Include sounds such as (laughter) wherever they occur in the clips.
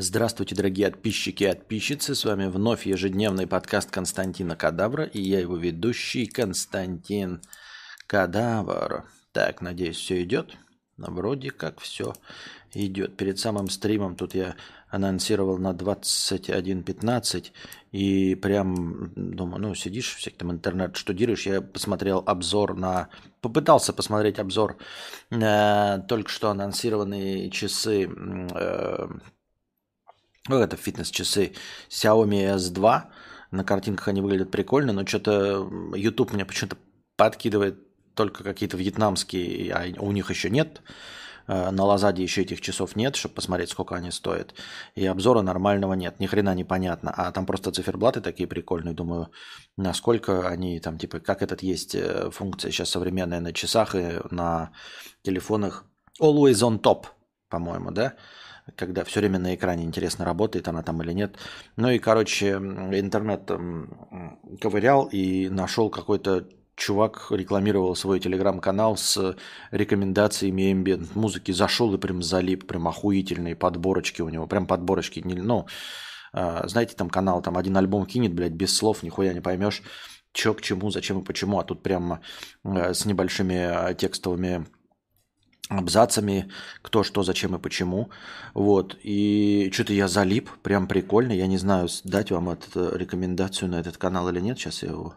Здравствуйте, дорогие подписчики и подписчицы. С вами вновь ежедневный подкаст Константина Кадавра и я его ведущий Константин Кадавр. Так, надеюсь, все идет. Вроде как все идет. Перед самым стримом тут я анонсировал на 21.15 и прям думаю, ну сидишь, всякий там интернет штудируешь, я посмотрел обзор на... Попытался посмотреть обзор на только что анонсированные часы э, это фитнес-часы Xiaomi S2. На картинках они выглядят прикольно, но что-то YouTube мне почему-то подкидывает только какие-то вьетнамские, а у них еще нет. Э, на Лазаде еще этих часов нет, чтобы посмотреть, сколько они стоят. И обзора нормального нет, ни хрена непонятно. А там просто циферблаты такие прикольные. Думаю, насколько они там, типа, как этот есть э, функция сейчас современная на часах и на телефонах. Always on top, по-моему, да? Когда все время на экране интересно, работает она там или нет. Ну и, короче, интернет ковырял и нашел какой-то чувак рекламировал свой телеграм-канал с рекомендациями ambient музыки. Зашел и прям залип, прям охуительные подборочки у него. Прям подборочки. Ну, а, знаете, там канал, там один альбом кинет, блядь, без слов, нихуя не поймешь, что к чему, зачем и почему. А тут прям а, с небольшими а, текстовыми абзацами, кто, что, зачем и почему. Вот. И что-то я залип, прям прикольно. Я не знаю, дать вам эту рекомендацию на этот канал или нет. Сейчас я его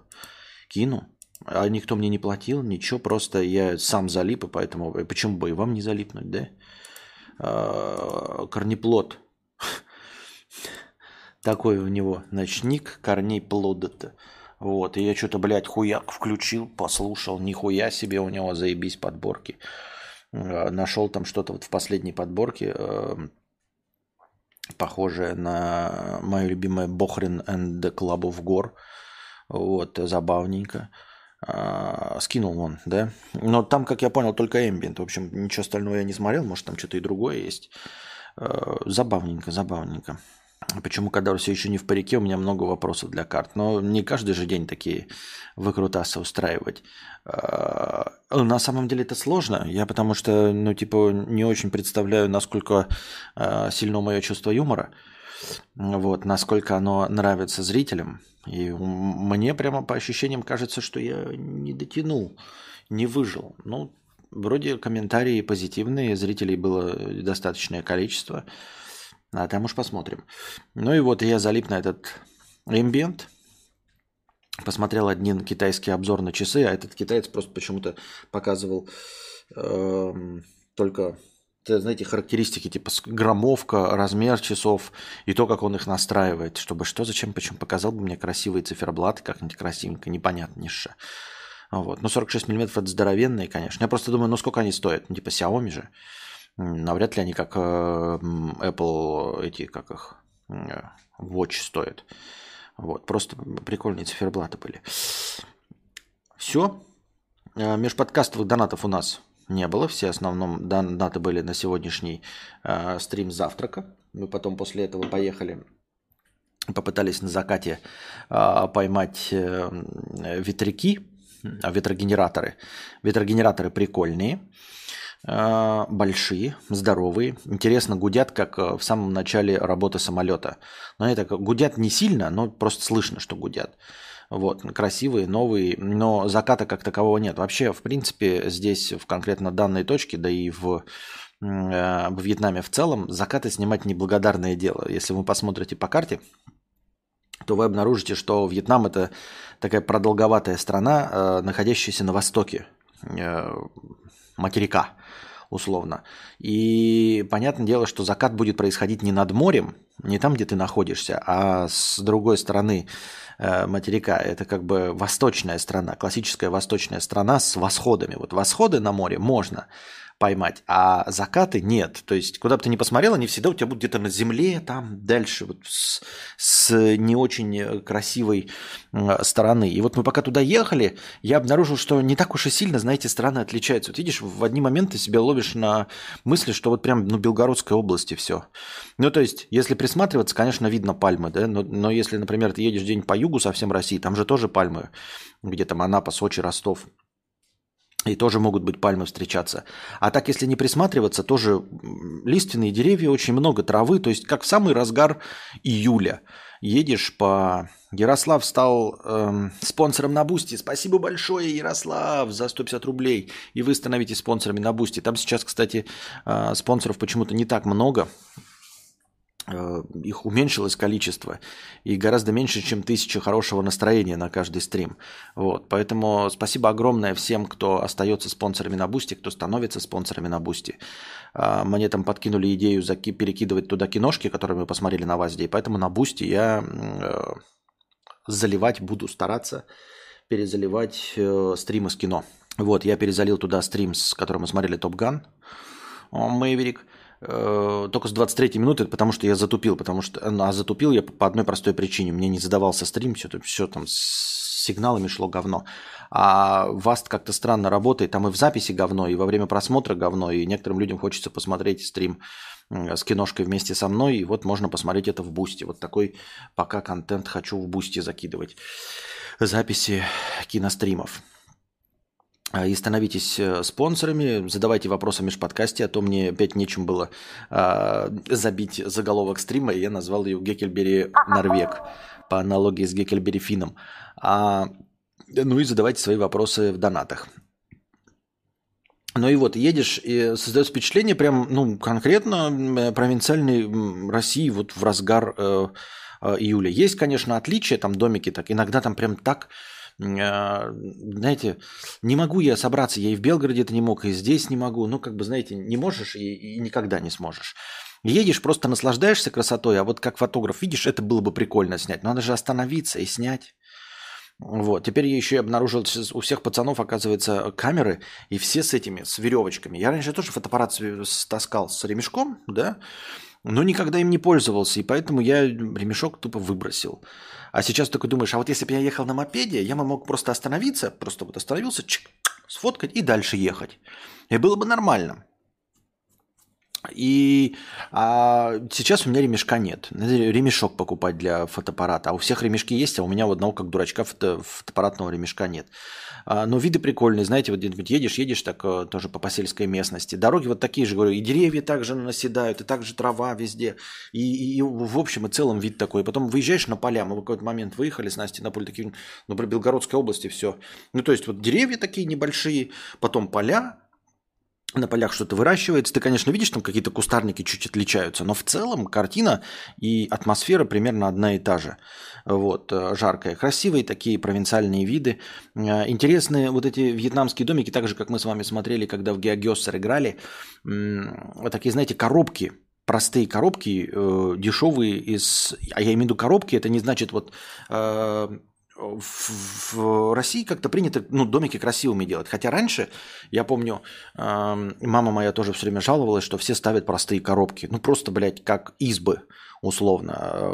кину. А никто мне не платил, ничего, просто я сам залип, и поэтому почему бы и вам не залипнуть, да? А, корнеплод. Такой у него ночник корней плода-то. Вот, и я что-то, блядь, хуяк включил, послушал, нихуя себе у него заебись подборки. Э, нашел там что-то вот в последней подборке, э, похожее на мое любимое Бохрин and the Club of Gore. Вот, забавненько. А, скинул он, да. Но там, как я понял, только Ambient. В общем, ничего остального я не смотрел. Может, там что-то и другое есть. Э, забавненько, забавненько. Почему, когда все еще не в парике, у меня много вопросов для карт. Но не каждый же день такие выкрутасы устраивать. А, на самом деле это сложно. Я потому что, ну, типа, не очень представляю, насколько а, сильно мое чувство юмора. Вот, насколько оно нравится зрителям. И мне прямо по ощущениям кажется, что я не дотянул, не выжил. Ну, вроде комментарии позитивные, зрителей было достаточное количество. А там уж посмотрим. Ну и вот я залип на этот эмбиент. Посмотрел один китайский обзор на часы, а этот китаец просто почему-то показывал э, только, знаете, характеристики типа граммовка, размер часов и то, как он их настраивает. Чтобы что, зачем, почему показал бы мне красивые циферблаты, как-нибудь красивенько, непонятно, ниша. Вот. Ну, 46 мм это здоровенные, конечно. Я просто думаю, ну сколько они стоят? Ну, типа Xiaomi же. Навряд ли они как э, Apple, эти, как их, э, Watch стоят. Вот, просто прикольные циферблаты были. Все. Э, межподкастовых донатов у нас не было. Все основном донаты были на сегодняшний э, стрим завтрака. Мы потом после этого поехали, попытались на закате э, поймать э, ветряки, ветрогенераторы. Ветрогенераторы прикольные. А, большие, здоровые, интересно гудят, как э, в самом начале работы самолета. Но это гудят не сильно, но просто слышно, что гудят. Вот, красивые, новые, но заката как такового нет. Вообще, в принципе, здесь в конкретно данной точке, да и в, э, в Вьетнаме в целом, закаты снимать неблагодарное дело. Если вы посмотрите по карте, то вы обнаружите, что Вьетнам это такая продолговатая страна, э, находящаяся на востоке материка, условно. И понятное дело, что закат будет происходить не над морем, не там, где ты находишься, а с другой стороны э, материка. Это как бы восточная страна, классическая восточная страна с восходами. Вот восходы на море можно, поймать, а закаты нет. То есть, куда бы ты ни посмотрел, они всегда у тебя будут где-то на земле, там дальше, вот с, с не очень красивой стороны. И вот мы пока туда ехали, я обнаружил, что не так уж и сильно, знаете, страны отличаются. Вот видишь, в одни моменты себя ловишь на мысли, что вот прям, ну, Белгородской области все. Ну, то есть, если присматриваться, конечно, видно пальмы, да, но, но если, например, ты едешь день по югу совсем России, там же тоже пальмы, где там Анапа, Сочи, Ростов – И тоже могут быть пальмы встречаться. А так, если не присматриваться, тоже лиственные деревья, очень много травы. То есть, как в самый разгар июля. Едешь по... Ярослав стал эм, спонсором на Boosty. Спасибо большое, Ярослав, за 150 рублей. И вы становитесь спонсорами на Boosty. Там сейчас, кстати, э, спонсоров почему-то не так много. Э, их уменьшилось количество и гораздо меньше, чем тысяча хорошего настроения на каждый стрим. Вот, поэтому спасибо огромное всем, кто остается спонсорами на Boosty, кто становится спонсорами на Boosty. А, мне там подкинули идею заки- перекидывать туда киношки, которые мы посмотрели на WASD е, и поэтому на Boosty я э, заливать буду стараться, перезаливать э, стримы с кино. Вот, я перезалил туда стрим, с которым мы смотрели Top Gun, Maverick. Э, только с 23 минуты, потому что я затупил, потому что, а затупил я по одной простой причине. Мне не задавался стрим, все, все там с сигналами шло говно. А WASD как-то странно работает, там и в записи говно, и во время просмотра говно, и некоторым людям хочется посмотреть стрим с киношкой вместе со мной, и вот можно посмотреть это в Boosty. Вот такой пока контент хочу в Boosty закидывать. Записи киностримов. А, и становитесь э, спонсорами, задавайте вопросы в межподкасте, а то мне опять нечем было а, забить заголовок стрима, и я назвал ее Гекельбери Норвег по аналогии с Гекельбери Фином. А, ну и задавайте свои вопросы в донатах. Ну и вот, едешь, и создается впечатление прям, ну, конкретно провинциальной России вот в разгар э, э, июля. Есть, конечно, отличия, там домики так, иногда там прям так знаете, не могу я собраться, я и в Белгороде это не мог, и здесь не могу. Ну, как бы, знаете, не можешь и, и никогда не сможешь. Едешь, просто наслаждаешься красотой, а вот как фотограф видишь, это было бы прикольно снять. Надо же остановиться и снять. Вот. Теперь я еще и обнаружил, у всех пацанов, оказывается, камеры, и все с этими, с веревочками. Я раньше тоже фотоаппарат таскал с ремешком, да, но никогда им не пользовался, и поэтому я ремешок тупо выбросил. А сейчас только думаешь, а вот если бы я ехал на мопеде, я бы мог просто остановиться, просто вот остановился, чик, сфоткать и дальше ехать. И было бы нормально. И а, сейчас у меня ремешка нет. Надо ремешок покупать для фотоаппарата. А у всех ремешки есть, а у меня у одного, как дурачка, фото, фотоаппаратного ремешка нет. А, но виды прикольные, знаете, вот где-нибудь едешь, едешь так э, тоже по поселской местности. Дороги вот такие же, говорю, и деревья также наседают, и также трава везде. И, и в общем и целом вид такой. Потом выезжаешь на поля, мы в какой-то момент выехали с Настей на поле, такие, ну, про Белгородской области все. Ну, то есть вот деревья такие небольшие, потом поля, на полях что-то выращивается. Ты, конечно, видишь, там какие-то кустарники чуть отличаются, но в целом картина и атмосфера примерно одна и та же. Вот, э, жаркая. Красивые такие провинциальные виды. Э, интересные вот эти вьетнамские домики, так же, как мы с вами смотрели, когда в Геогессер играли. Такие, знаете, коробки, простые коробки, э, дешевые из... А я имею в виду коробки, это не значит вот в, России как-то принято ну, домики красивыми делать. Хотя раньше, я помню, мама моя тоже все время жаловалась, что все ставят простые коробки. Ну, просто, блядь, как избы, условно.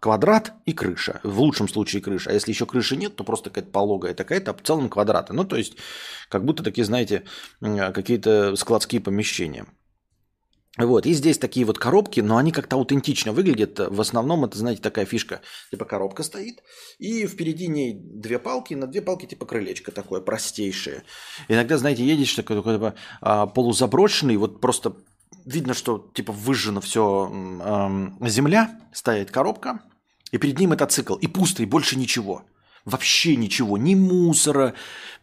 Квадрат и крыша. В лучшем случае крыша. А если еще крыши нет, то просто какая-то пологая такая-то, а в целом квадраты. Ну, то есть, как будто такие, знаете, какие-то складские помещения. Вот, и здесь такие вот коробки, но они как-то аутентично выглядят. В основном это, знаете, такая фишка. Типа коробка стоит, и впереди ней две палки, на две палки типа крылечко такое простейшее. Иногда, знаете, едешь такой, такой типа, а, полузаброшенный, вот просто видно, что типа выжжено все э, земля, стоит коробка, и перед ним мотоцикл, и пусто, больше ничего. Вообще ничего, ни мусора,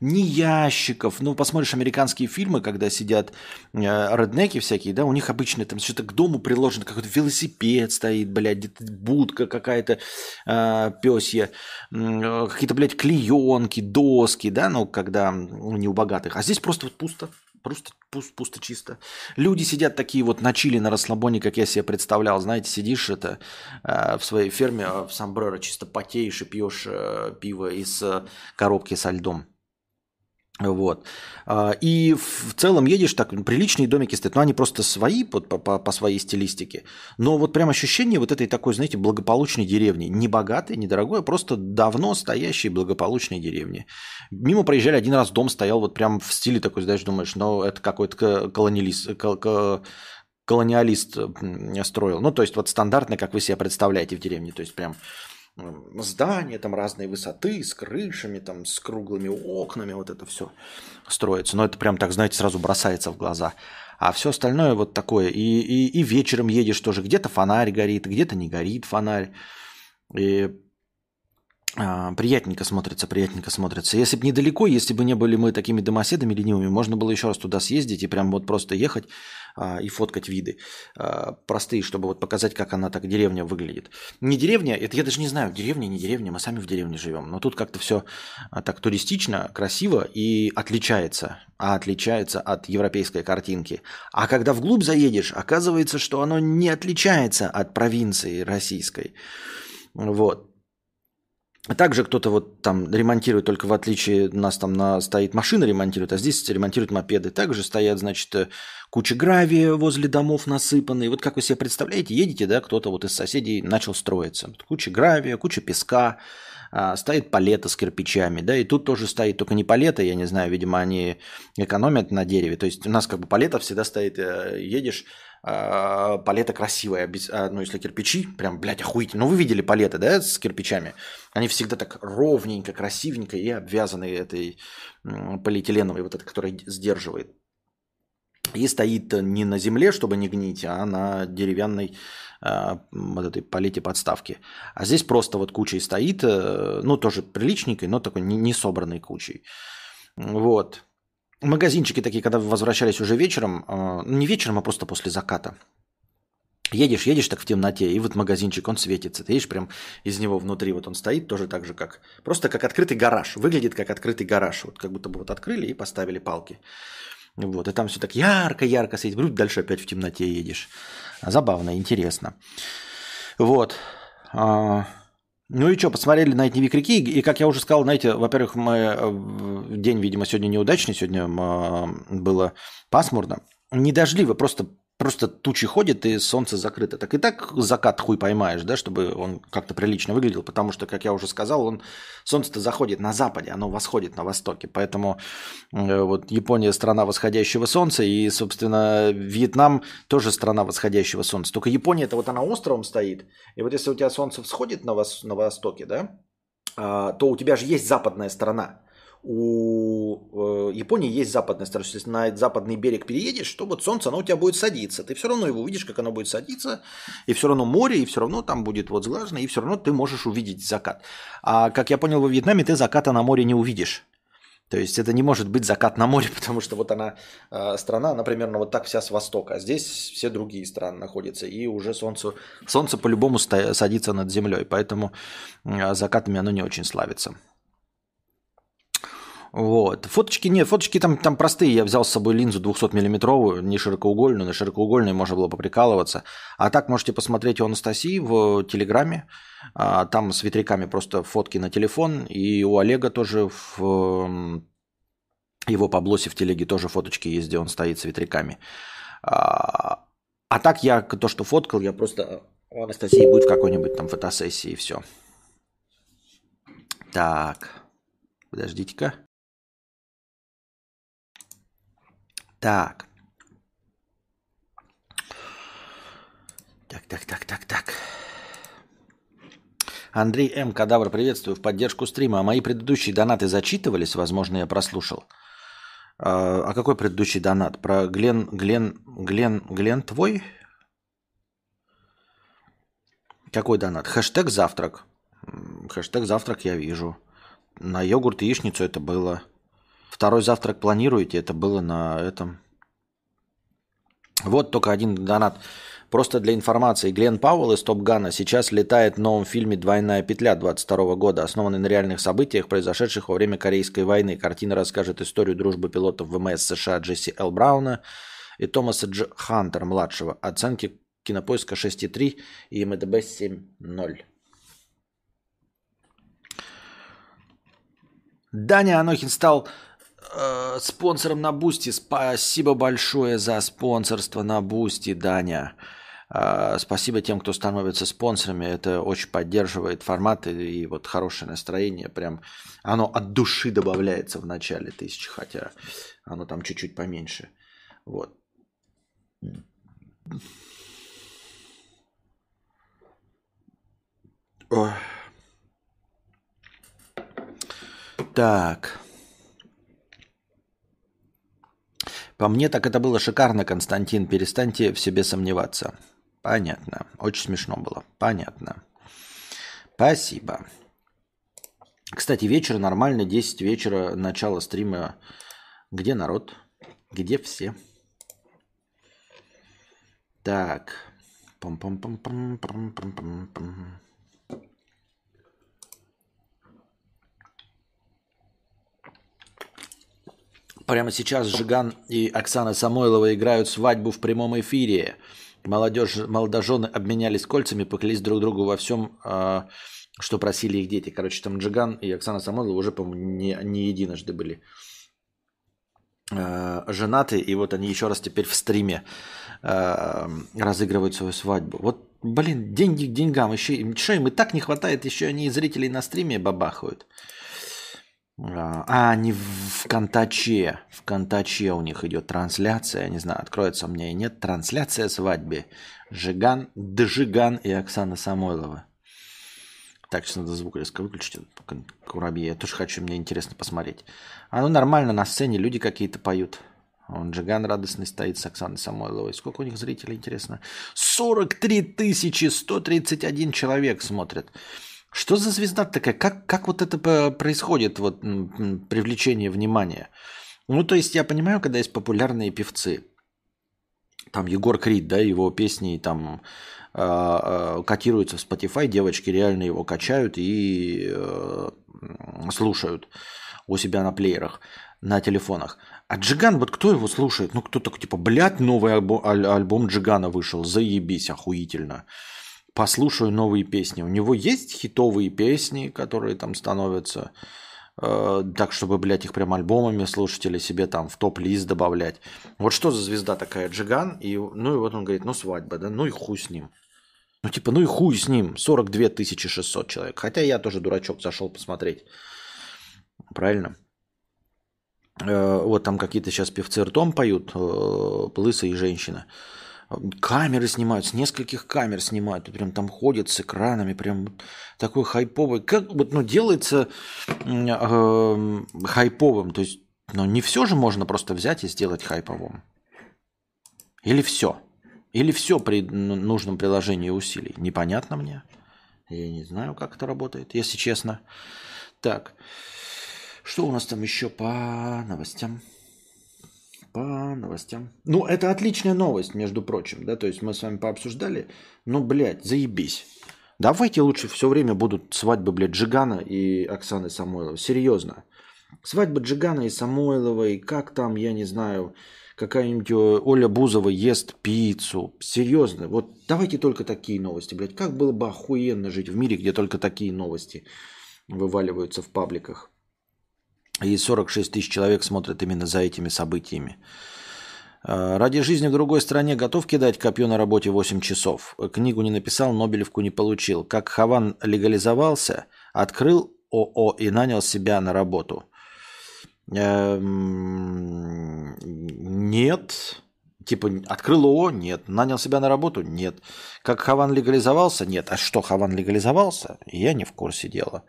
ни ящиков. Ну, посмотришь американские фильмы, когда сидят э, реднеки всякие, да, у них обычно там что-то к дому приложено, какой-то велосипед стоит, блядь, где-то будка какая-то э, пёсья, э, какие-то, блядь, клеенки, доски, да, ну, когда не у богатых. А здесь просто вот пусто. Просто пусто, пусто чисто. Люди сидят такие вот на чили, на расслабоне, как я себе представлял. Знаете, сидишь это э, в своей ферме э, в Самбреро, чисто потеешь и пьешь э, пиво из э, коробки со льдом. Вот. А, и в целом едешь так, приличные домики стоят, но они просто свои по, по, по своей стилистике. Но вот прям ощущение вот этой такой, знаете, благополучной деревни. Не богатой, не дорогой, а просто давно стоящей благополучной деревни. Мимо проезжали, один раз дом стоял вот прям в стиле такой, знаешь, думаешь, ну это какой-то колониалист, колониалист строил. Ну, то есть вот стандартно, как вы себе представляете в деревне. То есть прям здания там разной высоты, с крышами, там, с круглыми окнами, вот это все строится. Но это прям так, знаете, сразу бросается в глаза. А все остальное вот такое. И, и, и вечером едешь тоже. Где-то фонарь горит, где-то не горит фонарь. И приятненько смотрится, приятненько смотрится. Если бы недалеко, если бы не были мы такими домоседами ленивыми, можно было еще раз туда съездить и прям вот просто ехать а, и фоткать виды а, простые, чтобы вот показать, как она так деревня выглядит. Не деревня, это я даже не знаю, деревня, не деревня, мы сами в деревне живем, но тут как-то все а, так туристично, красиво и отличается, а отличается от европейской картинки. А когда вглубь заедешь, оказывается, что оно не отличается от провинции российской. Вот. Также кто-то вот там ремонтирует, только в отличие у нас там на, стоит машина ремонтирует, а здесь ремонтируют мопеды. Также стоят, значит, э, куча гравия возле домов насыпанные. Вот как вы себе представляете, едете, да, кто-то вот из соседей начал строиться. Куча гравия, куча песка, а, стоит палета с кирпичами, да, и тут тоже стоит, только не палета, я не знаю, видимо, они экономят на дереве. То есть у нас как бы палета всегда стоит, э, едешь, а, палета красивая, без, а, ну если кирпичи, прям, блядь, охуительно. Ну вы видели палеты, да, с кирпичами? Они всегда так ровненько, красивенько и обвязаны этой полиэтиленовой, вот этой, которая сдерживает. И стоит не на земле, чтобы не гнить, а на деревянной э, вот этой палете подставки. А здесь просто вот кучей стоит, э, ну тоже приличненькой, но такой не, не собранной кучей. Вот магазинчики такие, когда возвращались уже вечером, э, не вечером, а просто после заката. Едешь, едешь так в темноте, и вот магазинчик, он светится. Ты видишь, прям из него внутри вот он стоит, тоже так же, как... Просто как открытый гараж. Выглядит как открытый гараж. Вот как будто бы вот открыли и поставили палки. Вот, и там все так ярко-ярко светит. Вдруг дальше опять в темноте едешь. Забавно, интересно. Вот. А, ну и что, посмотрели на эти Викрики, и как я уже сказал, знаете, во-первых, мы э, день, видимо, сегодня неудачный, сегодня а, было пасмурно, не дождливо, просто просто тучи ходят и солнце закрыто. Так и так закат хуй поймаешь, да, чтобы он как-то прилично выглядел, потому что, как я уже сказал, он солнце-то заходит на западе, оно восходит на востоке. Поэтому э, вот Япония страна восходящего солнца, и, собственно, Вьетнам тоже страна восходящего солнца. Только Япония это вот она островом стоит, и вот если у тебя солнце всходит на, вос, на востоке, да, а, то у тебя же есть западная сторона у э, Японии есть западная сторона. Если на западный берег переедешь, то вот солнце, оно у тебя будет садиться. Ты все равно его увидишь, как оно будет садиться. И все равно море, и все равно там будет вот сглажено, и все равно ты можешь увидеть закат. А как я понял, во Вьетнаме ты заката на море не увидишь. То есть это не может быть закат на море, (laughs) потому что вот она, э, страна, она примерно вот так вся с востока, а здесь все другие страны находятся, и уже солнце, солнце по-любому садится над землей, поэтому закатами оно не очень славится. Вот. Фоточки нет, фоточки там, там простые. Я взял с собой линзу 200-миллиметровую, не широкоугольную, на широкоугольной можно было поприкалываться. А так можете посмотреть у Анастасии в Телеграме. А, там с ветряками просто фотки на телефон. И у Олега тоже в его поблосе в телеге тоже фоточки есть, где он стоит с ветряками. А, а так я то, что фоткал, я просто у Анастасии будет в какой-нибудь там фотосессии и все. Так, подождите-ка. Так. Так, так, так, так, так. Андрей М. Кадавр, приветствую в поддержку стрима. А мои предыдущие донаты зачитывались? Возможно, я прослушал. А, а какой предыдущий донат? Про Глен, Глен, Глен, Глен твой? Какой донат? Хэштег завтрак. Хэштег завтрак я вижу. На йогурт и яичницу это было. Второй завтрак планируете? Это было на этом. Вот только один донат. Просто для информации, Глен Пауэлл из Топ Гана сейчас летает в новом фильме «Двойная петля» 22 года, основанный на реальных событиях, произошедших во время Корейской войны. Картина расскажет историю дружбы пилотов ВМС США Джесси Л. Брауна и Томаса Дж. Хантера-младшего. Оценки кинопоиска 6,3 IMDb 7,0. Даня Анохин стал э, спонсором на Boosty. Спасибо большое за спонсорство на Boosty, Даня. Э, спасибо тем, кто становится спонсорами. Это очень поддерживает формат и, и вот хорошее настроение. Прям оно от души добавляется в начале тысячи, хотя оно там чуть-чуть поменьше. Вот. Ой. Так. По мне так это было шикарно, Константин. Перестаньте в себе сомневаться. Понятно. Очень смешно было. Понятно. Спасибо. Кстати, вечер нормально, 10 вечера, начало стрима. Где народ? Где все? Так. Пам-пам-пам-пам-пам-пам-пам-пам. Прямо сейчас Жиган и Оксана Самойлова играют свадьбу в прямом эфире. Молодежь, молодожены обменялись кольцами, поклялись друг другу во всем, а, что просили их дети. Короче, там Джиган и Оксана Самойлова уже, по-моему, не, не единожды были а, женаты, и вот они еще раз теперь в стриме а, разыгрывают свою свадьбу. Вот, блин, деньги к деньгам. Еще, что им и так не хватает, еще они зрителей на стриме бабахают. А, а, они в Контаче. В Контаче у них идет трансляция. Не знаю, откроется у меня и нет. Трансляция свадьбы. Жиган, Джиган и Оксана Самойлова. Так, сейчас надо звук резко выключить. Кураби. Я тоже хочу, мне интересно посмотреть. А ну нормально, на сцене люди какие-то поют. Он Джиган радостный стоит с Оксаной Самойловой. Сколько у них зрителей, интересно? 43 131 человек смотрят. Что за звезда такая? Как, как вот это происходит, вот привлечение внимания? Ну, то есть я понимаю, когда есть популярные певцы, там Егор Крид, да, его песни там э, котируются в Spotify, девочки реально его качают и э, слушают у себя на плеерах, на телефонах. А Джиган, вот кто его слушает? Ну, кто такой, типа, блядь, новый альбом, альбом Джигана вышел, заебись, охуительно послушаю новые песни. У него есть хитовые песни, которые там становятся э, так, чтобы, блядь, их прям альбомами слушать или себе там в топ-лист добавлять. Вот что за звезда такая Джиган? И, ну и вот он говорит, ну свадьба, да, ну и хуй с ним. Ну типа, ну и хуй с ним, 42 600 человек. Хотя я тоже дурачок зашел посмотреть. Правильно? Э, вот там какие-то сейчас певцы ртом поют, э, лысая и женщина. Камеры снимают, с нескольких камер снимают, прям там ходят с экранами, прям такой хайповый. Как вот, ну, делается э, хайповым, то есть, ну, не все же можно просто взять и сделать хайповым. Или все. Или все при нужном приложении усилий. Непонятно мне. Я не знаю, как это работает, если честно. Так, что у нас там еще по новостям? По новостям. Ну, это отличная новость, между прочим, да, то есть мы с вами пообсуждали. Ну, блядь, заебись. Давайте лучше все время будут свадьбы, блядь, Джигана и Оксаны Самойловой. Серьезно. Свадьба Джигана и Самойловой, как там, я не знаю, какая-нибудь э, Оля Бузова ест пиццу. Серьезно. Вот давайте только такие новости, блядь. Как было бы охуенно жить в мире, где только такие новости вываливаются в пабликах. И 46 тысяч человек смотрят именно за этими событиями. А, ради жизни в другой стране готов кидать копье на работе 8 часов. Книгу не написал, Нобелевку не получил. Как Хаван легализовался, открыл ООО и нанял себя на работу. Эм, нет. Типа, открыл ООО? Нет. Нанял себя на работу? Нет. Как Хаван легализовался? Нет. А что, Хаван легализовался? Я не в курсе дела.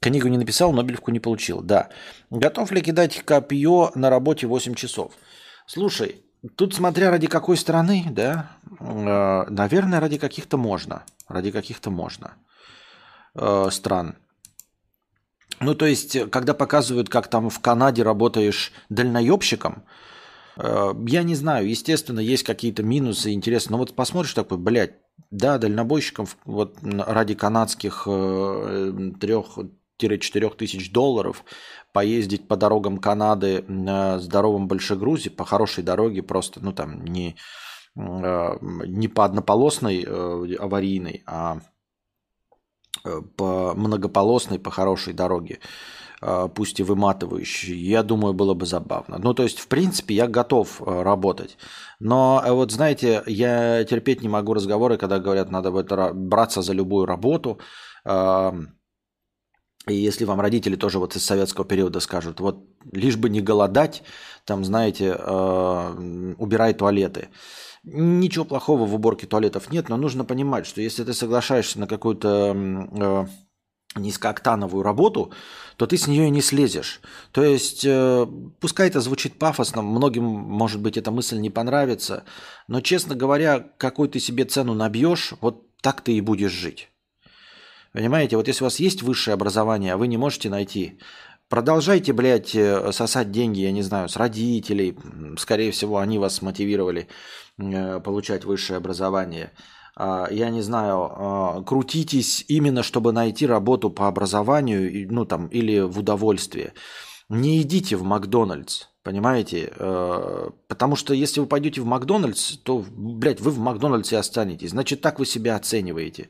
Книгу не написал, Нобелевку не получил. Да. Готов ли кидать копье на работе 8 часов? Слушай, тут смотря ради какой страны, да, э, наверное, ради каких-то можно. Ради каких-то можно э, стран. Ну, то есть, когда показывают, как там в Канаде работаешь дальноебщиком, э, я не знаю, естественно, есть какие-то минусы, интересно. Но вот посмотришь такой, блядь, да, дальнобойщиком вот ради канадских э, трех 4 тысяч долларов, поездить по дорогам Канады на здоровом большегрузе, по хорошей дороге, просто, ну там, не, э, не по однополосной э, аварийной, а э, по многополосной, по хорошей дороге, пусть и выматывающей, я думаю, было бы забавно. Ну, то есть, в принципе, я готов работать. Но вот, знаете, я терпеть не могу разговоры, когда говорят, надо браться за любую работу, и если вам родители тоже вот из советского периода скажут, вот лишь бы не голодать, там, знаете, э, убирай туалеты. Ничего плохого в уборке туалетов нет, но нужно понимать, что если ты соглашаешься на какую-то э, низкооктановую работу, то ты с нее не слезешь. То есть, э, пускай это звучит пафосно, многим, может быть, эта мысль не понравится, но, честно говоря, какой ты себе цену набьешь, вот так ты и будешь жить. Понимаете, вот если у вас есть высшее образование, а вы не можете найти, продолжайте, блядь, э, сосать деньги, я не знаю, с родителей. Скорее всего, они вас мотивировали э, получать высшее образование – а, я не знаю, а, крутитесь именно, чтобы найти работу по образованию, ну там, или в удовольствие. Не идите в Макдональдс, понимаете? А, потому что если вы пойдете в Макдональдс, то, блядь, вы в Макдональдсе останетесь. Значит, так вы себя оцениваете.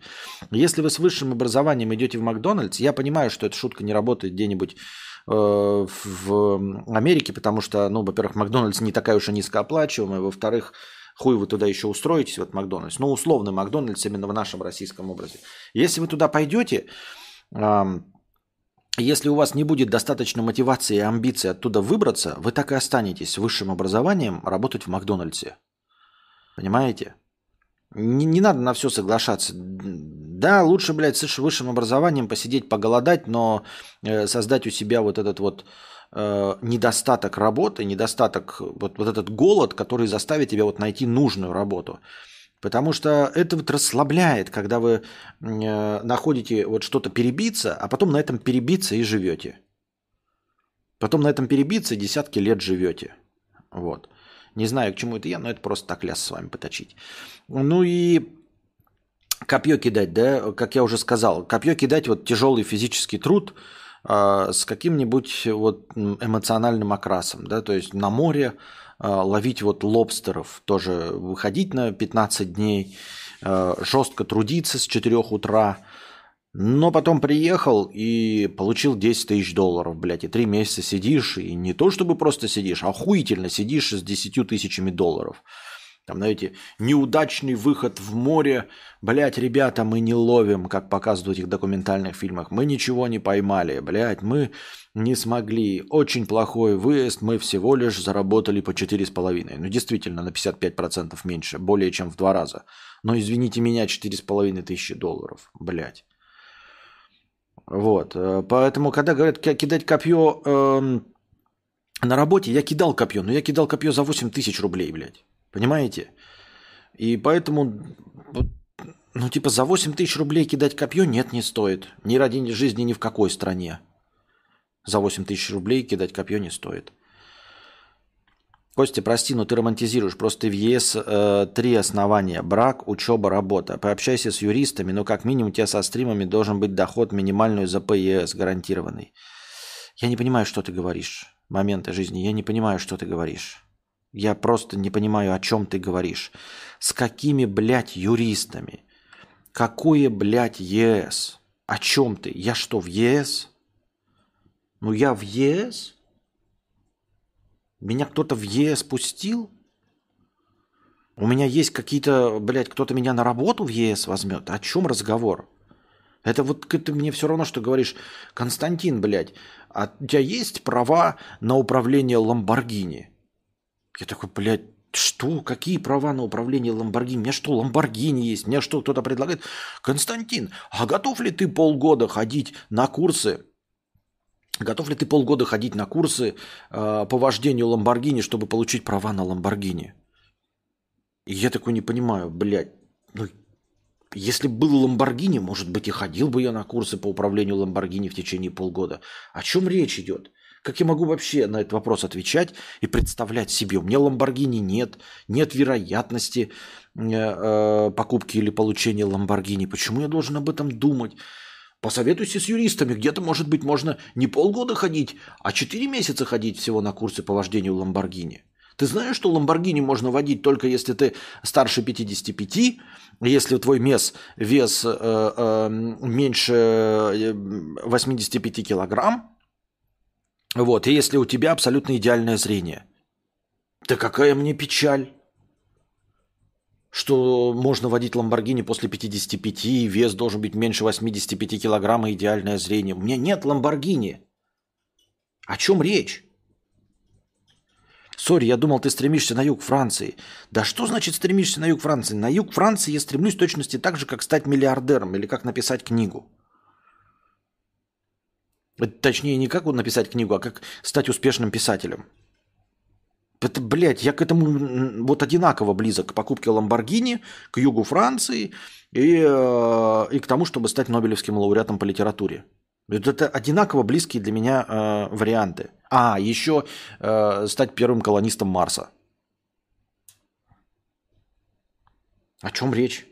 Если вы с высшим образованием идете в Макдональдс, я понимаю, что эта шутка не работает где-нибудь в Америке, потому что, ну, во-первых, Макдональдс не такая уж и низкооплачиваемая, во-вторых, Хуй вы туда еще устроитесь, в этот Макдональдс. Ну, условный Макдональдс именно в нашем российском образе. Если вы туда пойдете, если у вас не будет достаточно мотивации и амбиций оттуда выбраться, вы так и останетесь с высшим образованием работать в Макдональдсе. Понимаете? Не, не надо на все соглашаться. Да, лучше, блядь, с высшим образованием посидеть, поголодать, но э, создать у себя вот этот вот э, недостаток работы, недостаток, вот, вот этот голод, который заставит тебя вот найти нужную работу. Потому что это вот расслабляет, когда вы э, находите вот что-то перебиться, а потом на этом перебиться и живете. Потом на этом перебиться десятки лет живете. Вот. Не знаю, к чему это я, но это просто так ляс с вами поточить. Ну и копье кидать, да, как я уже сказал, копье кидать, вот тяжелый физический труд – а, с каким-нибудь вот эмоциональным окрасом, да, то есть на море ловить вот лобстеров, тоже выходить на 15 дней, а, жестко трудиться с 4 утра, но потом приехал и получил 10 тысяч долларов, блядь, и три месяца сидишь, и не то чтобы просто сидишь, а охуительно сидишь с 10 тысячами долларов – там, знаете, неудачный выход в море. Блять, ребята, мы не ловим, как показывают в этих документальных фильмах. Мы ничего не поймали, блять, мы не смогли. Очень плохой выезд, мы всего лишь заработали по 4,5. Ну, действительно, на 55% меньше, более чем в два раза. Но, извините меня, 4,5 тысячи долларов, блять. Вот, э, поэтому, когда говорят кидать копье э, на работе, я кидал копье, но я кидал копье за 8 тысяч рублей, блядь. Понимаете? И поэтому, ну, типа, за 8 тысяч рублей кидать копье нет, не стоит. Ни ради жизни ни в какой стране. За 8 тысяч рублей кидать копье не стоит. Костя, прости, но ты романтизируешь. Просто в ЕС э, три основания. Брак, учеба, работа. Пообщайся с юристами, но как минимум у тебя со стримами должен быть доход минимальный за ПЕС гарантированный. Я не понимаю, что ты говоришь. Моменты жизни. Я не понимаю, что ты говоришь. Я просто не понимаю, о чем ты говоришь. С какими, блядь, юристами? Какое, блядь, ЕС? О чем ты? Я что, в ЕС? Ну, я в ЕС? Меня кто-то в ЕС пустил? У меня есть какие-то, блядь, кто-то меня на работу в ЕС возьмет? О чем разговор? Это вот ты мне все равно, что говоришь, Константин, блядь, а у тебя есть права на управление Ламборгини? Я такой, блядь, что? Какие права на управление Ламборгини? У меня что, Ламборгини есть? Мне что, кто-то предлагает? Константин, а готов ли ты полгода ходить на курсы? Готов ли ты полгода ходить на курсы э, по вождению Ламборгини, чтобы получить права на Ламборгини? Я такой не понимаю, блядь, ну, если был Ламборгини, может быть, и ходил бы я на курсы по управлению Ламборгини в течение полгода. О чем речь идет? Как я могу вообще на этот вопрос отвечать и представлять себе? У меня Ламборгини нет, нет вероятности э, э, покупки или получения Ламборгини. Почему я должен об этом думать? Посоветуйся с юристами. Где-то, может быть, можно не полгода ходить, а четыре месяца ходить всего на курсы по вождению Ламборгини. Ты знаешь, что Ламборгини можно водить только если ты старше 55, если твой вес, вес э, э, меньше 85 э, килограмм, вот, и если у тебя абсолютно идеальное зрение. Да какая мне печаль, что можно водить Ламборгини после 55, вес должен быть меньше 85 килограмм и идеальное зрение. У меня нет Ламборгини. О чем речь? Сори, я думал, ты стремишься на юг Франции. Да что значит стремишься на юг Франции? На юг Франции я стремлюсь точности так же, как стать миллиардером или как написать книгу. Точнее, не как написать книгу, а как стать успешным писателем. Это, блядь, я к этому вот одинаково близок к покупке Ламборгини, к югу Франции и, э, и к тому, чтобы стать Нобелевским лауреатом по литературе. Это одинаково близкие для меня э, варианты. А, еще э, стать первым колонистом Марса. О чем речь?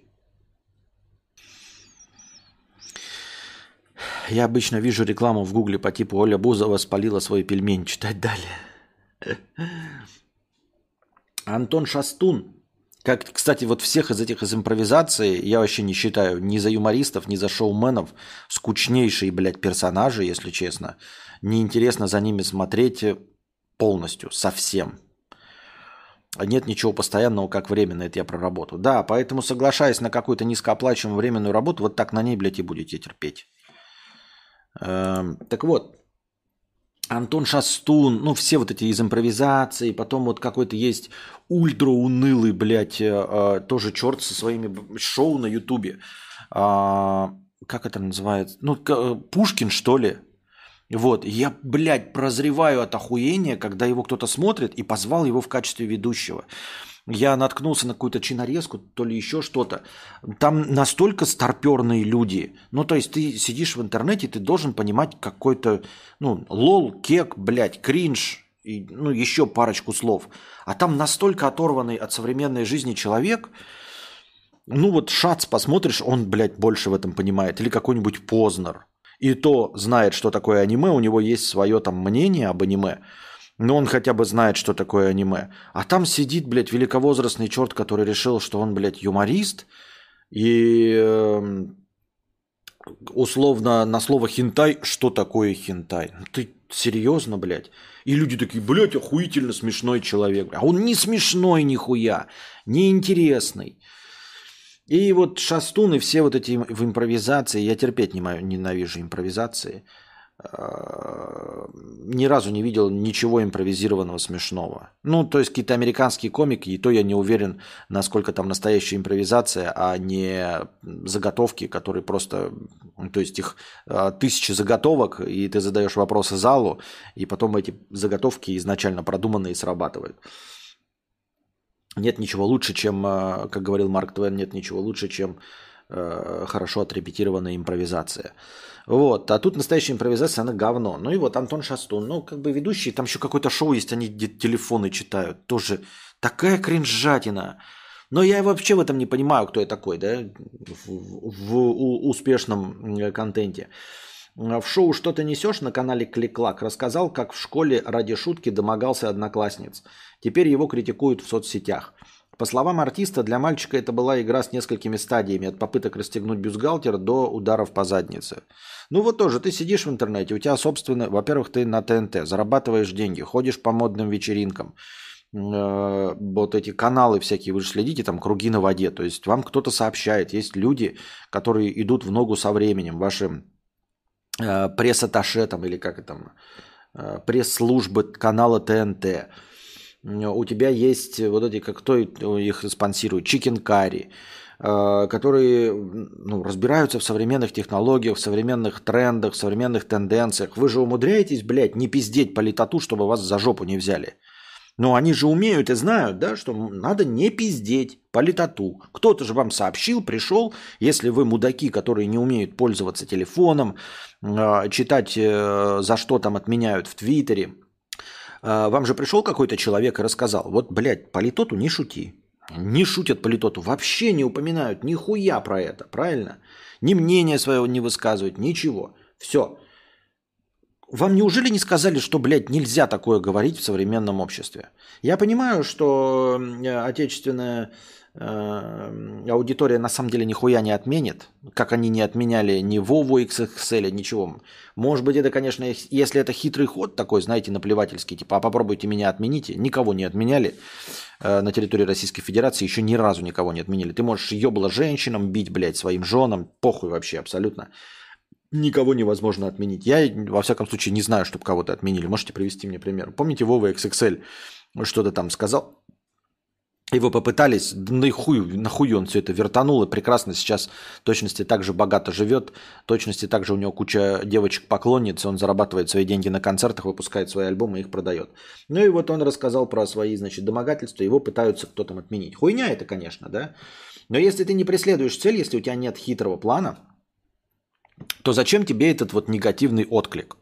Я обычно вижу рекламу в гугле по типу Оля Бузова спалила свой пельмень. Читать далее. Антон Шастун. Как, кстати, вот всех из этих из импровизации я вообще не считаю ни за юмористов, ни за шоуменов. Скучнейшие, блядь, персонажи, если честно. Неинтересно за ними смотреть полностью, совсем. Нет ничего постоянного, как временно, это я про работу. Да, поэтому соглашаясь на какую-то низкооплачиваемую временную работу, вот так на ней, блядь, и будете терпеть. Эм, так вот, Антон Шастун, ну все вот эти из импровизации, потом вот какой-то есть ультра унылый, блядь, э, э, тоже черт со своими шоу на ютубе. А, как это называется? Ну, э, Пушкин, что ли? Вот, я, блядь, прозреваю от охуения, когда его кто-то смотрит и позвал его в качестве ведущего я наткнулся на какую-то чинорезку, то ли еще что-то. Там настолько старперные люди. Ну, то есть ты сидишь в интернете, ты должен понимать какой-то, ну, лол, кек, блядь, кринж, и, ну, еще парочку слов. А там настолько оторванный от современной жизни человек, ну, вот Шац посмотришь, он, блядь, больше в этом понимает. Или какой-нибудь Познер. И то знает, что такое аниме, у него есть свое там мнение об аниме. Но он хотя бы знает, что такое аниме. А там сидит, блядь, великовозрастный черт, который решил, что он, блядь, юморист. И э, условно на слово хинтай, что такое хинтай? Ну, ты серьезно, блядь? И люди такие, блядь, охуительно смешной человек. А он не смешной нихуя, неинтересный. И вот шастуны, все вот эти в импровизации, я терпеть не ненавижу импровизации – ни разу не видел ничего импровизированного смешного. Ну, то есть какие-то американские комики, и то я не уверен, насколько там настоящая импровизация, а не заготовки, которые просто, то есть их а, тысячи заготовок, и ты задаешь вопросы залу, и потом эти заготовки изначально продуманные срабатывают. Нет ничего лучше, чем, а, как говорил Марк Твен, нет ничего лучше, чем хорошо отрепетированная импровизация. Вот. А тут настоящая импровизация, она говно. Ну и вот Антон Шастун, ну как бы ведущий, там еще какое-то шоу есть, они телефоны читают. Тоже такая кринжатина. Но я вообще в этом не понимаю, кто я такой, да, в, в, в успешном контенте. В шоу «Что ты несешь» на канале Кликлак рассказал, как в школе ради шутки домогался одноклассниц. Теперь его критикуют в соцсетях. По словам артиста, для мальчика это была игра с несколькими стадиями, от попыток расстегнуть бюстгальтер до ударов по заднице. Ну вот тоже, ты сидишь в интернете, у тебя собственно, во-первых, ты на ТНТ, зарабатываешь деньги, ходишь по модным вечеринкам, э, вот эти каналы всякие, вы же следите, там круги на воде, то есть вам кто-то сообщает, есть люди, которые идут в ногу со временем, ваши э, пресс-атташе или как это там, э, пресс-службы канала ТНТ, у тебя есть вот эти, как кто их спонсирует, Chicken Curry, Э, которые ну, разбираются в современных технологиях, в современных трендах, в современных тенденциях. Вы же умудряетесь, блядь, не пиздеть по летоту, чтобы вас за жопу не взяли. Но они же умеют и знают, да, что надо не пиздеть по летоту. Кто-то же вам сообщил, пришел, если вы мудаки, которые не умеют пользоваться телефоном, э, читать, э, за что там отменяют в Твиттере, вам же пришел какой-то человек и рассказал, вот, блядь, по летоту не шути. Не шутят по литоту, вообще не упоминают нихуя про это, правильно? Ни мнения своего не высказывают, ничего. Все. Вам неужели не сказали, что, блядь, нельзя такое говорить в современном обществе? Я понимаю, что отечественная аудитория на самом деле нихуя не отменит, как они не отменяли ни Вову XXL, ничего. Может быть, это, конечно, если это хитрый ход такой, знаете, наплевательский, типа, а попробуйте меня отмените. Никого не отменяли э, на территории Российской Федерации, еще ни разу никого не отменили. Ты можешь ебла женщинам бить, блядь, своим женам, похуй вообще абсолютно. Никого невозможно отменить. Я, во всяком случае, не знаю, чтобы кого-то отменили. Можете привести мне пример. Помните, Вова XXL что-то там сказал, Его попытались, на и хуй, нахуй он все это вертанул и прекрасно сейчас точности так же богато живет, точности также у него куча девочек-поклонниц, он зарабатывает свои деньги на концертах, выпускает свои альбомы и их продает. Ну и вот он рассказал про свои, значит, домогательства, его пытаются кто там отменить. Хуйня это, конечно, да? Но если ты не преследуешь цель, если у тебя нет хитрого плана, то зачем тебе этот вот негативный отклик?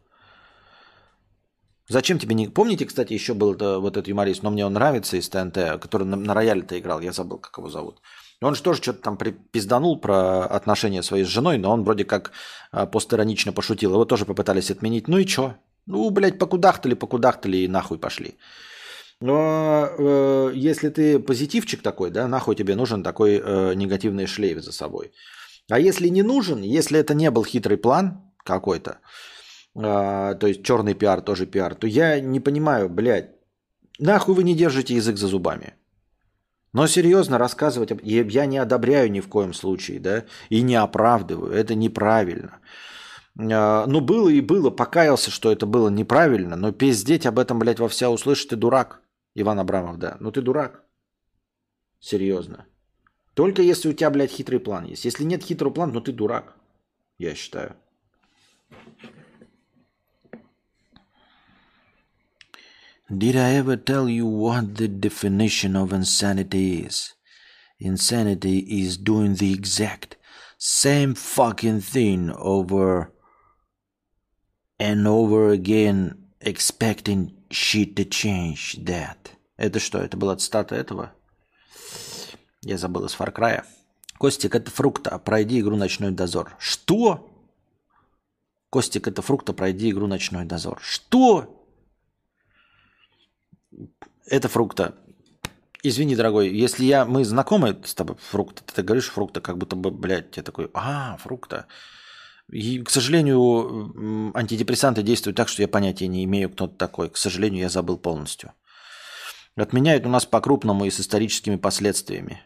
Зачем тебе не... Помните, кстати, еще был это, вот этот юморист, но мне он нравится из ТНТ, который на, на рояле-то играл, я забыл, как его зовут. Он же тоже что-то там пизданул про отношения своей с женой, но он вроде как а, постиронично пошутил. Его тоже попытались отменить. Ну и чё? Ну, блядь, покудахтали, покудахтали и нахуй пошли. Но э, если ты позитивчик такой, да, нахуй тебе нужен такой э, негативный шлейф за собой. А если не нужен, если это не был хитрый план какой-то, а, то есть черный пиар тоже пиар, то я не понимаю, блядь, нахуй вы не держите язык за зубами. Но серьезно рассказывать, я не одобряю ни в коем случае, да, и не оправдываю, это неправильно. А, ну, было и было, покаялся, что это было неправильно, но пиздеть об этом, блядь, во вся услышать, ты дурак, Иван Абрамов, да. Ну, ты дурак. Серьезно. Только если у тебя, блядь, хитрый план есть. Если нет хитрого плана, ну ты дурак, я считаю. Did I ever tell you what the definition of insanity is? Insanity is doing the exact same fucking thing over and over again, expecting shit to change that. Это что? Это была цитата этого? Я забыл из Фаркрая. Костик, это фрукта. Пройди игру «Ночной дозор». Что? Костик, это фрукта. Пройди игру «Ночной дозор». Что? Это фрукта. Извини, дорогой, если я, мы знакомы с тобой, фрукта, ты говоришь фрукта, как будто бы, блядь, я такой, а, фрукта. И, к сожалению, антидепрессанты действуют так, что я понятия не имею, кто такой. К сожалению, я забыл полностью. Отменяют у нас по-крупному и с историческими последствиями.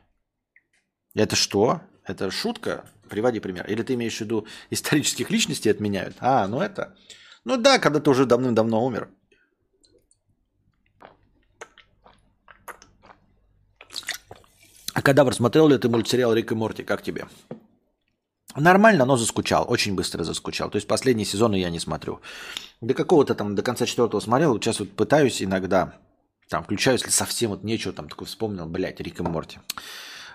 Это что? Это шутка? Приводи пример. Или ты имеешь в виду исторических личностей отменяют? А, ну это... Ну да, когда ты уже давным-давно умер. А Кадавр, смотрел ли ты мультсериал Рик и Морти? Как тебе? Нормально, но заскучал. Очень быстро заскучал. То есть последние сезоны я не смотрю. До какого-то там, до конца четвертого смотрел. Сейчас вот пытаюсь иногда, там, включаю, если совсем вот нечего, там, такой вспомнил, блядь, Рик и Морти.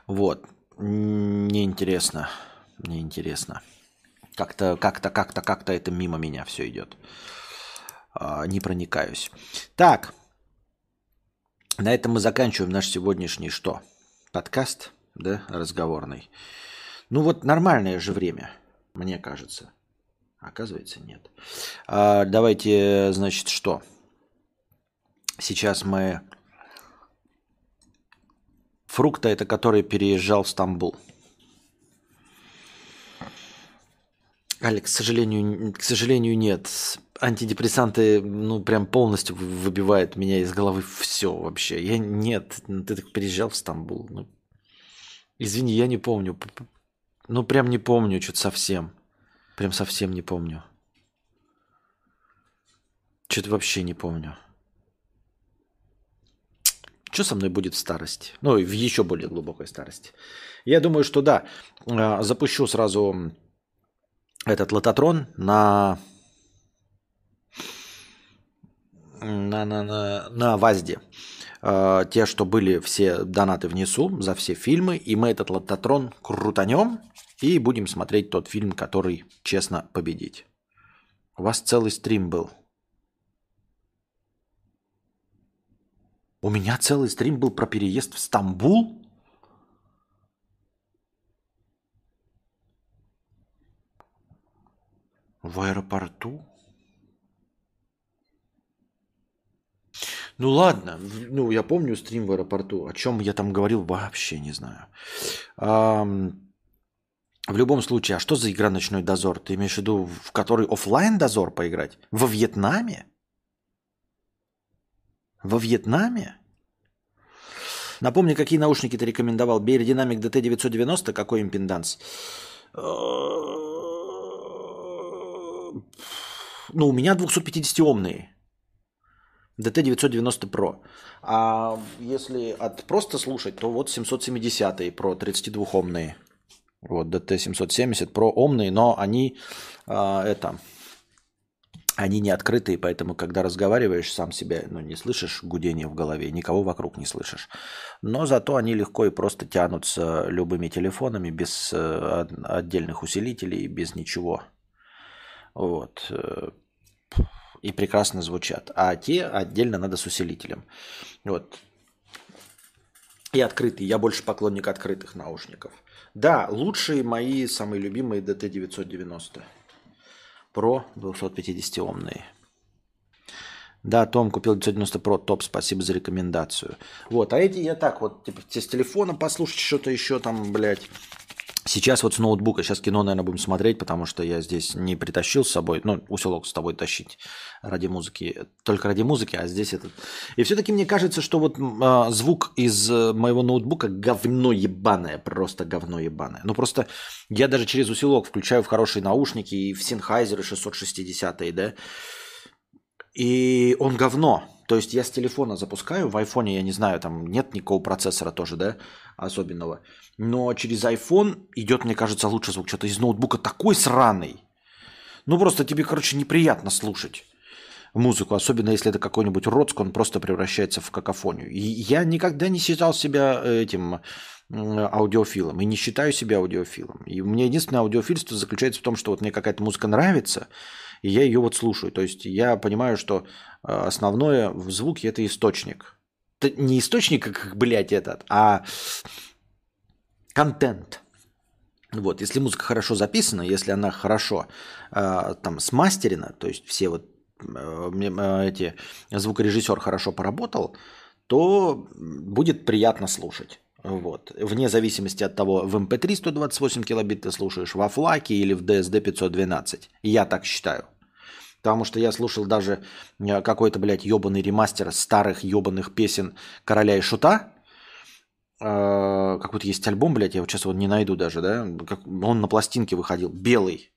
Вот. Неинтересно. Неинтересно. Как-то, как-то, как-то, как-то это мимо меня все идет. А, не проникаюсь. Так. На этом мы заканчиваем наш сегодняшний что? Подкаст, да, разговорный. Ну вот нормальное же время, мне кажется. Оказывается, нет. А, давайте, значит, что? Сейчас мы Фрукта это который переезжал в Стамбул. Алекс, к сожалению, к сожалению, нет. Антидепрессанты, ну, прям полностью выбивают меня из головы все вообще. Я нет, ты так переезжал в Стамбул. Ну, извини, я не помню. Ну, прям не помню, что-то совсем. Прям совсем не помню. Что-то вообще не помню. Что со мной будет в старости? Ну, в еще более глубокой старости. Я думаю, что да. А, запущу сразу этот лототрон на на, на, на, на ВАЗДе. А, те, что были все донаты внесу за все фильмы, и мы этот лототрон крутанем и будем смотреть тот фильм, который честно победить. У вас целый стрим был. У меня целый стрим был про переезд в Стамбул. В аэропорту? Ну ладно, ну я помню стрим в аэропорту. О чем я там говорил, вообще не знаю. А, в любом случае, а что за игра «Ночной дозор»? Ты имеешь в виду, в который офлайн дозор поиграть? Во Вьетнаме? Во Вьетнаме? Напомни, какие наушники ты рекомендовал. Bear Dynamic DT990, какой импеданс? Ну, у меня 250-омные. DT990 Pro. А если от просто слушать, то вот 770 Pro, 32-омные. Вот DT770 Pro омные, но они а, это они не открытые, поэтому, когда разговариваешь, сам себя ну, не слышишь гудения в голове, никого вокруг не слышишь. Но зато они легко и просто тянутся любыми телефонами, без э, отдельных усилителей, без ничего. Вот. Э, и прекрасно звучат. А те отдельно надо с усилителем. Вот. И открытые. Я больше поклонник открытых наушников. Да, лучшие мои, самые любимые DT990. Pro 250-омные. Да, Том купил 990 Pro, топ, спасибо за рекомендацию. Вот, а эти я так вот, типа, с телефона послушать что-то еще там, блядь, Сейчас вот с ноутбука, сейчас кино, наверное, будем смотреть, потому что я здесь не притащил с собой, ну, усилок с тобой тащить ради музыки, только ради музыки, а здесь этот. И все-таки мне кажется, что вот э, звук из э, моего ноутбука говно ебаное, просто говно ебаное. Ну, просто я даже через усилок включаю в хорошие наушники и в Sennheiser 660, да, и он говно. То есть я с телефона запускаю, в айфоне, я не знаю, там нет никакого процессора тоже, да, особенного. Но через iPhone идет, мне кажется, лучше звук. Что-то из ноутбука такой сраный. Ну, просто тебе, короче, неприятно слушать музыку, особенно если это какой-нибудь Роцк, он просто превращается в какофонию. И я никогда не считал себя этим аудиофилом и не считаю себя аудиофилом. И у меня единственное аудиофильство заключается в том, что вот мне какая-то музыка нравится, и я ее вот слушаю. То есть я понимаю, что э, основное в звуке это источник. Не источник, как, блядь, этот, а контент. Вот, если музыка хорошо записана, если она хорошо э, там смастерена, то есть все вот э, э, эти звукорежиссер хорошо поработал, то будет приятно слушать. Вот. Вне зависимости от того, в MP3 128 килобит ты слушаешь, во флаке или в DSD 512. Я так считаю. Потому что я слушал даже э, какой-то, блядь, ебаный ремастер старых ебаных песен Короля и Шута. Э, какой-то есть альбом, блядь, я вот сейчас его не найду даже, да? Он на пластинке выходил, белый.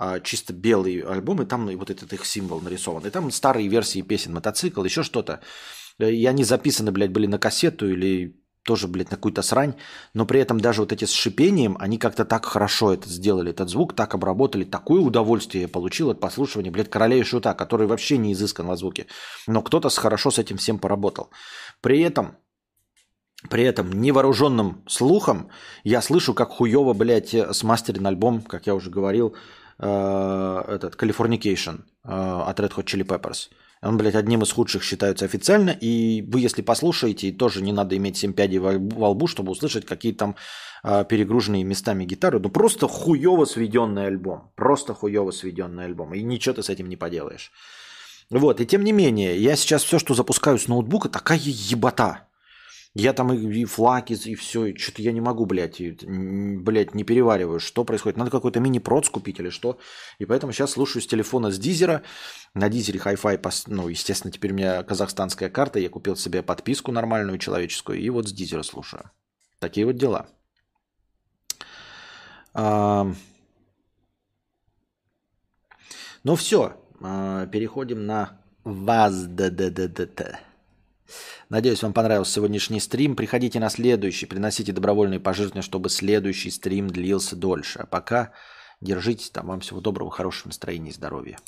Э, чисто белый альбом, и там вот этот их символ нарисован. И там старые версии песен, мотоцикл, еще что-то. И они записаны, блядь, были на кассету или тоже, блядь, на какую-то срань, но при этом даже вот эти с шипением, они как-то так хорошо это сделали, этот звук так обработали, такое удовольствие я получил от послушивания, блядь, короля и шута, который вообще не изыскан во звуке, но кто-то хорошо с этим всем поработал. При этом, при этом невооруженным слухом я слышу, как хуево, блядь, смастерен альбом, как я уже говорил, э, этот Californication э, от Red Hot Chili Peppers – блядь, одним из худших считается официально. И вы, если послушаете, тоже не надо иметь 7 пядей во лбу, чтобы услышать какие там э, перегруженные местами гитары. Ну, просто хуево сведенный альбом. Просто хуево сведенный альбом. И ничего ты с этим не поделаешь. Вот, и тем не менее, я сейчас все, что запускаю с ноутбука, такая ебота. Я там и, и флаки, и все, и что-то я не могу, блядь, и, блядь, не перевариваю, что происходит. Надо какой-то мини-проц купить или что. И поэтому сейчас слушаю с телефона с дизера. На дизере Hi-Fi, ну, естественно, теперь у меня казахстанская карта, я купил себе подписку нормальную, человеческую, и вот с дизера слушаю. Такие вот дела. А... Ну все, переходим на ВАЗ-ДДДДТ. Надеюсь, вам понравился сегодняшний стрим. Приходите на следующий, приносите добровольные пожертвования, чтобы следующий стрим длился дольше. А пока держитесь там. Вам всего доброго, хорошего настроения и здоровья.